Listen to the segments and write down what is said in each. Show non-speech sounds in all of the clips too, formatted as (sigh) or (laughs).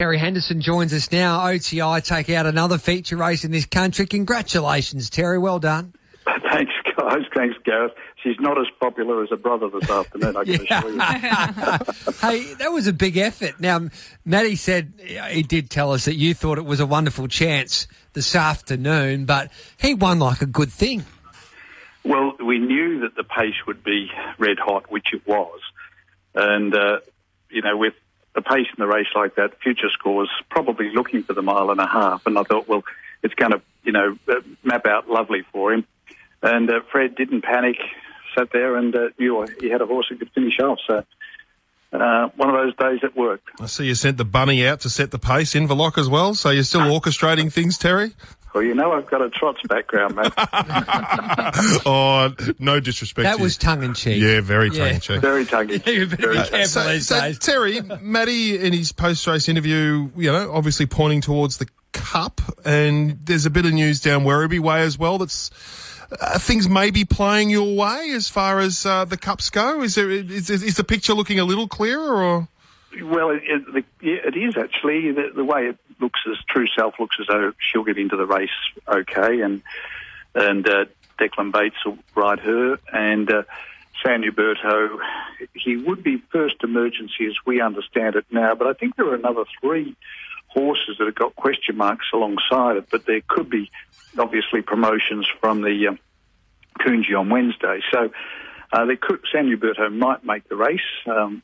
Terry Henderson joins us now. OTI take out another feature race in this country. Congratulations, Terry. Well done. Thanks, guys. Thanks, Gareth. She's not as popular as her brother this afternoon, I can assure you. (laughs) hey, that was a big effort. Now, Matty said he did tell us that you thought it was a wonderful chance this afternoon, but he won like a good thing. Well, we knew that the pace would be red hot, which it was. And, uh, you know, with the pace in the race like that, future scores probably looking for the mile and a half. And I thought, well, it's going to, you know, uh, map out lovely for him. And uh, Fred didn't panic, sat there and uh, knew he had a horse that could finish off. So uh, one of those days it worked. I see you sent the bunny out to set the pace in Verloc as well. So you're still orchestrating things, Terry? Well, you know I've got a trots background, mate. (laughs) oh, no disrespect. That to was tongue in cheek. Yeah, very tongue in cheek. (laughs) Very tongue in (laughs) You cheek. better be Very careful So, these so days. Terry, Matty, in his post-race interview, you know, obviously pointing towards the cup, and there's a bit of news down Werribee way as well. That's uh, things may be playing your way as far as uh, the cups go. Is there is, is the picture looking a little clearer, or Well, it, it, it is actually the, the way it looks as True Self looks as though she'll get into the race okay, and and uh, Declan Bates will ride her, and uh, San Huberto, he would be first emergency as we understand it now, but I think there are another three horses that have got question marks alongside it, but there could be obviously promotions from the um, Coonji on Wednesday, so. Uh, they could, San Huberto might make the race. Um,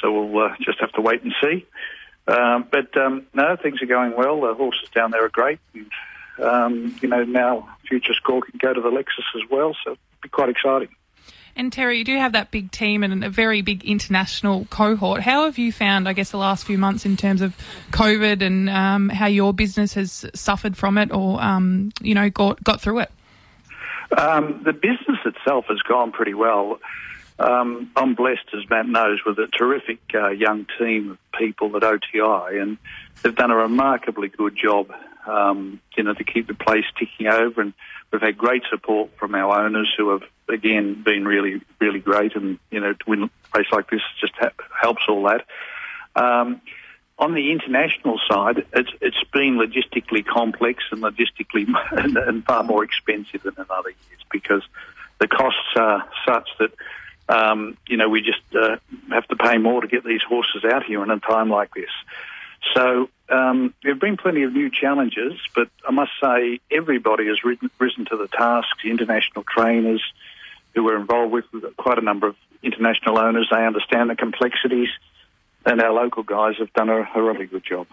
so we'll uh, just have to wait and see. Um, but um, no, things are going well. The horses down there are great. And, um, you know, now Future Score can go to the Lexus as well, so it'll be quite exciting. And Terry, you do have that big team and a very big international cohort. How have you found, I guess, the last few months in terms of COVID and um, how your business has suffered from it, or um, you know, got got through it? Um, the business itself has gone pretty well. Um, I'm blessed, as Matt knows, with a terrific uh, young team of people at OTI, and they've done a remarkably good job, um, you know, to keep the place ticking over. And we've had great support from our owners, who have again been really, really great. And you know, to win a race like this just ha- helps all that. Um, on the international side, it's, it's been logistically complex and logistically (laughs) and, and far more expensive than in other years because the costs are such that um, you know we just uh, have to pay more to get these horses out here in a time like this. So um, there have been plenty of new challenges, but I must say everybody has risen, risen to the task. The international trainers who we're involved with, we've got quite a number of international owners. They understand the complexities and our local guys have done a, a really good job.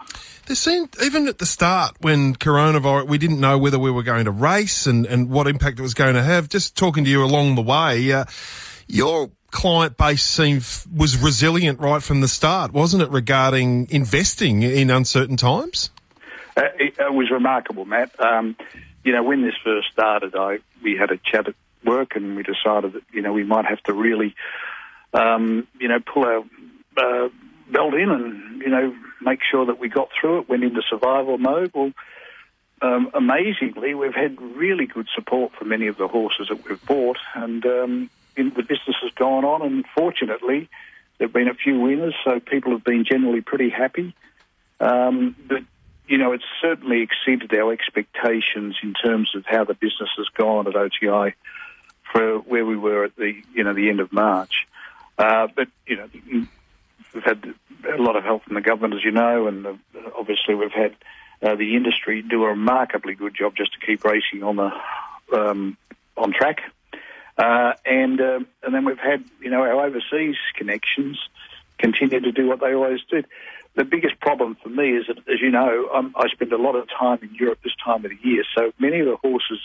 There seemed, even at the start when coronavirus, we didn't know whether we were going to race and, and what impact it was going to have. Just talking to you along the way, uh, your client base seemed was resilient right from the start, wasn't it, regarding investing in uncertain times? Uh, it, it was remarkable, Matt. Um, you know, when this first started, I we had a chat at work and we decided that you know we might have to really, um, you know, pull our uh, belt in and you know make sure that we got through it. Went into survival mode. Well, um, amazingly, we've had really good support for many of the horses that we've bought, and um, the business has gone on. And fortunately, there've been a few winners, so people have been generally pretty happy. Um, but you know, it's certainly exceeded our expectations in terms of how the business has gone at OTI for where we were at the you know the end of March. Uh, but you know, we've had a lot of help from the government, as you know, and uh, obviously we've had uh, the industry do a remarkably good job just to keep racing on the um, on track. Uh, and uh, and then we've had you know our overseas connections continue to do what they always did. The biggest problem for me is that, as you know, um, I spend a lot of time in Europe this time of the year. So many of the horses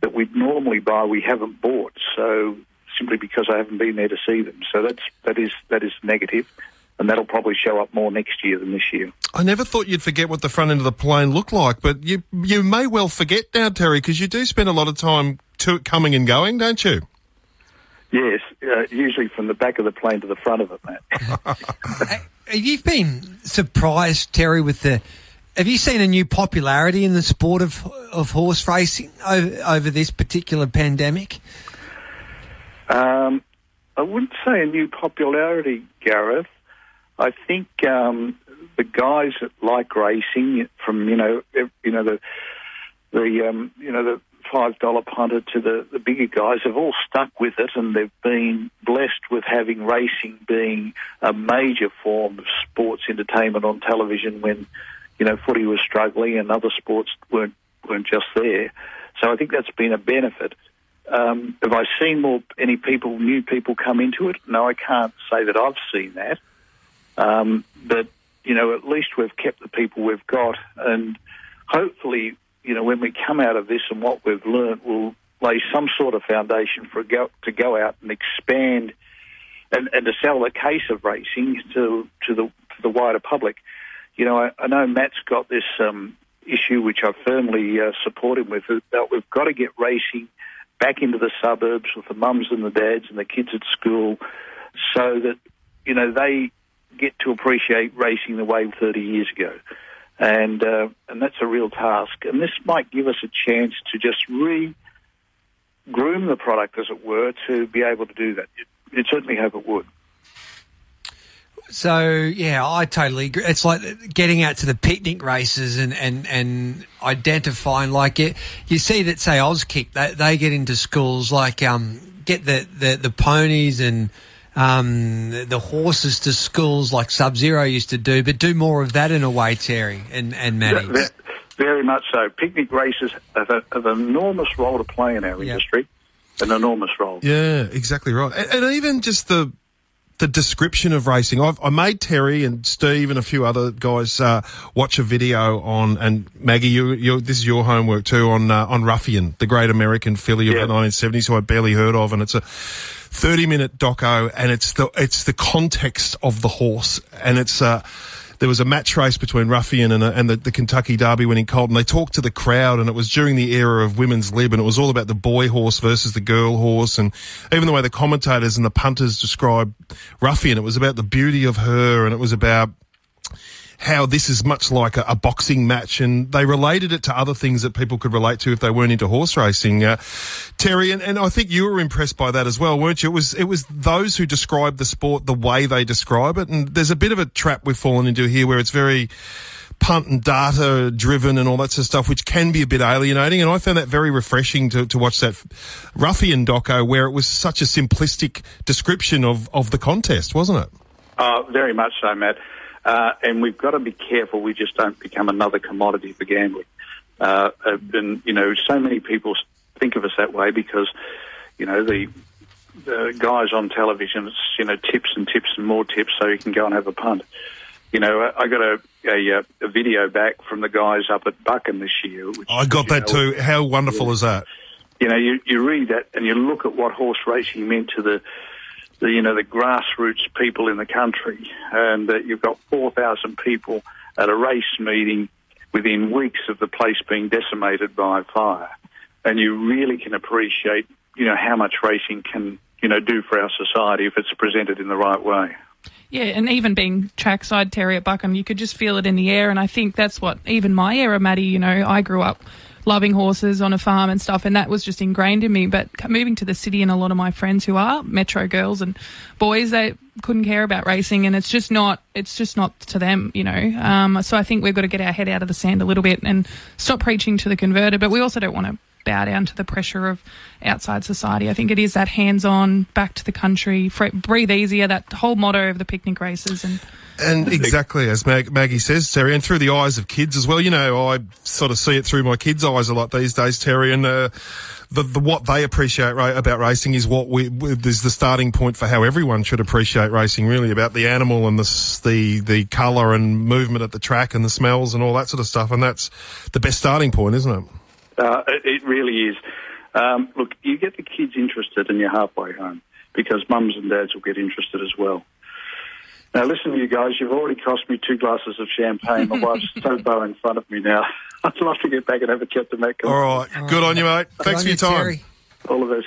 that we'd normally buy, we haven't bought. So simply because I haven't been there to see them. So that's that is that is negative, and that'll probably show up more next year than this year. I never thought you'd forget what the front end of the plane looked like, but you you may well forget now, Terry, because you do spend a lot of time to coming and going, don't you? Yes, uh, usually from the back of the plane to the front of it, Matt. (laughs) You've been surprised, Terry, with the. Have you seen a new popularity in the sport of of horse racing over, over this particular pandemic? Um, I wouldn't say a new popularity, Gareth. I think um, the guys that like racing, from you know, you know the the um, you know the five dollar punter to the the bigger guys, have all stuck with it, and they've been blessed with having racing being a major form of sports entertainment on television when you know footy was struggling and other sports weren't weren't just there. So I think that's been a benefit. Um, have I seen more any people, new people come into it? No, I can't say that I've seen that. Um, but you know, at least we've kept the people we've got, and hopefully, you know, when we come out of this and what we've learned, we'll lay some sort of foundation for go, to go out and expand and, and to sell the case of racing to to the to the wider public. You know, I, I know Matt's got this um, issue, which I firmly uh, support him with, that we've got to get racing back into the suburbs with the mums and the dads and the kids at school, so that you know they get to appreciate racing the way 30 years ago. And uh, and that's a real task. And this might give us a chance to just re groom the product, as it were, to be able to do that. You'd certainly hope it would. So yeah, I totally agree. It's like getting out to the picnic races and and and identifying like it. You see that say Auskick, they they get into schools like um get the the, the ponies and um the, the horses to schools like Subzero used to do, but do more of that in a way, Terry and and Matty. Ve- Very much so. Picnic races have, a, have an enormous role to play in our Yeah. industry. An enormous role. Yeah, exactly right. And, and even just the the description of racing. I've, I made Terry and Steve and a few other guys uh, watch a video on, and Maggie, you, you, this is your homework too on uh, on Ruffian, the great American filly of Yeah. the 1970s, who I barely heard of, and it's a 30 minute doco, and it's the it's the context of the horse, and it's. Uh, there was a match race between Ruffian and, uh, and the, the Kentucky Derby winning colt, and they talked to the crowd, and it was during the era of women's lib, and it was all about the boy horse versus the girl horse, and even the way the commentators and the punters described Ruffian, it was about the beauty of her, and it was about how this is much like a, a boxing match, and they related it to other things that people could relate to if they weren't into horse racing. Uh, Terry, and, and I think you were impressed by that as well, weren't you? It was it was those who describe the sport the way they describe it, and there's a bit of a trap we've fallen into here where it's very punt and data driven and all that sort of stuff, which can be a bit alienating. And I found that very refreshing to, to watch that Ruffian doco where it was such a simplistic description of, of the contest, wasn't it? Uh, very much so, Matt. Uh, and we've got to be careful we just don't become another commodity for gambling. Uh, uh, and, you know, so many people think of us that way because, you know, the, the guys on television, it's, you know, tips and tips and more tips so you can go and have a punt. You know, I got a, a, uh, a video back from the guys up at Buchan this year. Which, I got that know, too. How wonderful is that? you know, you, you read that and you look at what horse racing meant to the, the you know, the grassroots people in the country, and uh, you've got four thousand people at a race meeting within weeks of the place being decimated by fire, and you really can appreciate, you know, how much racing can, you know, do for our society if it's presented in the right way. Yeah, and even being trackside Terry at Buchan, you could just feel it in the air. And I think that's what even my era, Matty, you know, I grew up loving horses on a farm and stuff, and that was just ingrained in me. But moving to the city, and a lot of my friends who are metro girls and boys, they couldn't care about racing, and it's just not, it's just not to them, you know. Um, so I think we've got to get our head out of the sand a little bit and stop preaching to the converted, but we also don't want to bow down to the pressure of outside society. I think it is that hands-on, back to the country, breathe easier. That whole motto of the picnic races, and And (laughs) exactly as Mag- Maggie says, Terry, and through the eyes of kids as well. You know, I sort of see it through my kids' eyes a lot these days, Terry, and uh, the, the what they appreciate ra- about racing is what we is the starting point for how everyone should appreciate racing. Really, about the animal and the the the colour and movement at the track and the smells and all that sort of stuff. And that's the best starting point, isn't it? Uh, it, it really is. Um, look, you get the kids interested and you're halfway home because mums and dads will get interested as well. Now, listen to you guys. You've already cost me two glasses of champagne. My wife's (laughs) so bow in front of me now. (laughs) I'd love to get back and have a chat to Matt. All right, good on you, mate. Thanks Good for your you, time. Terry. All of those.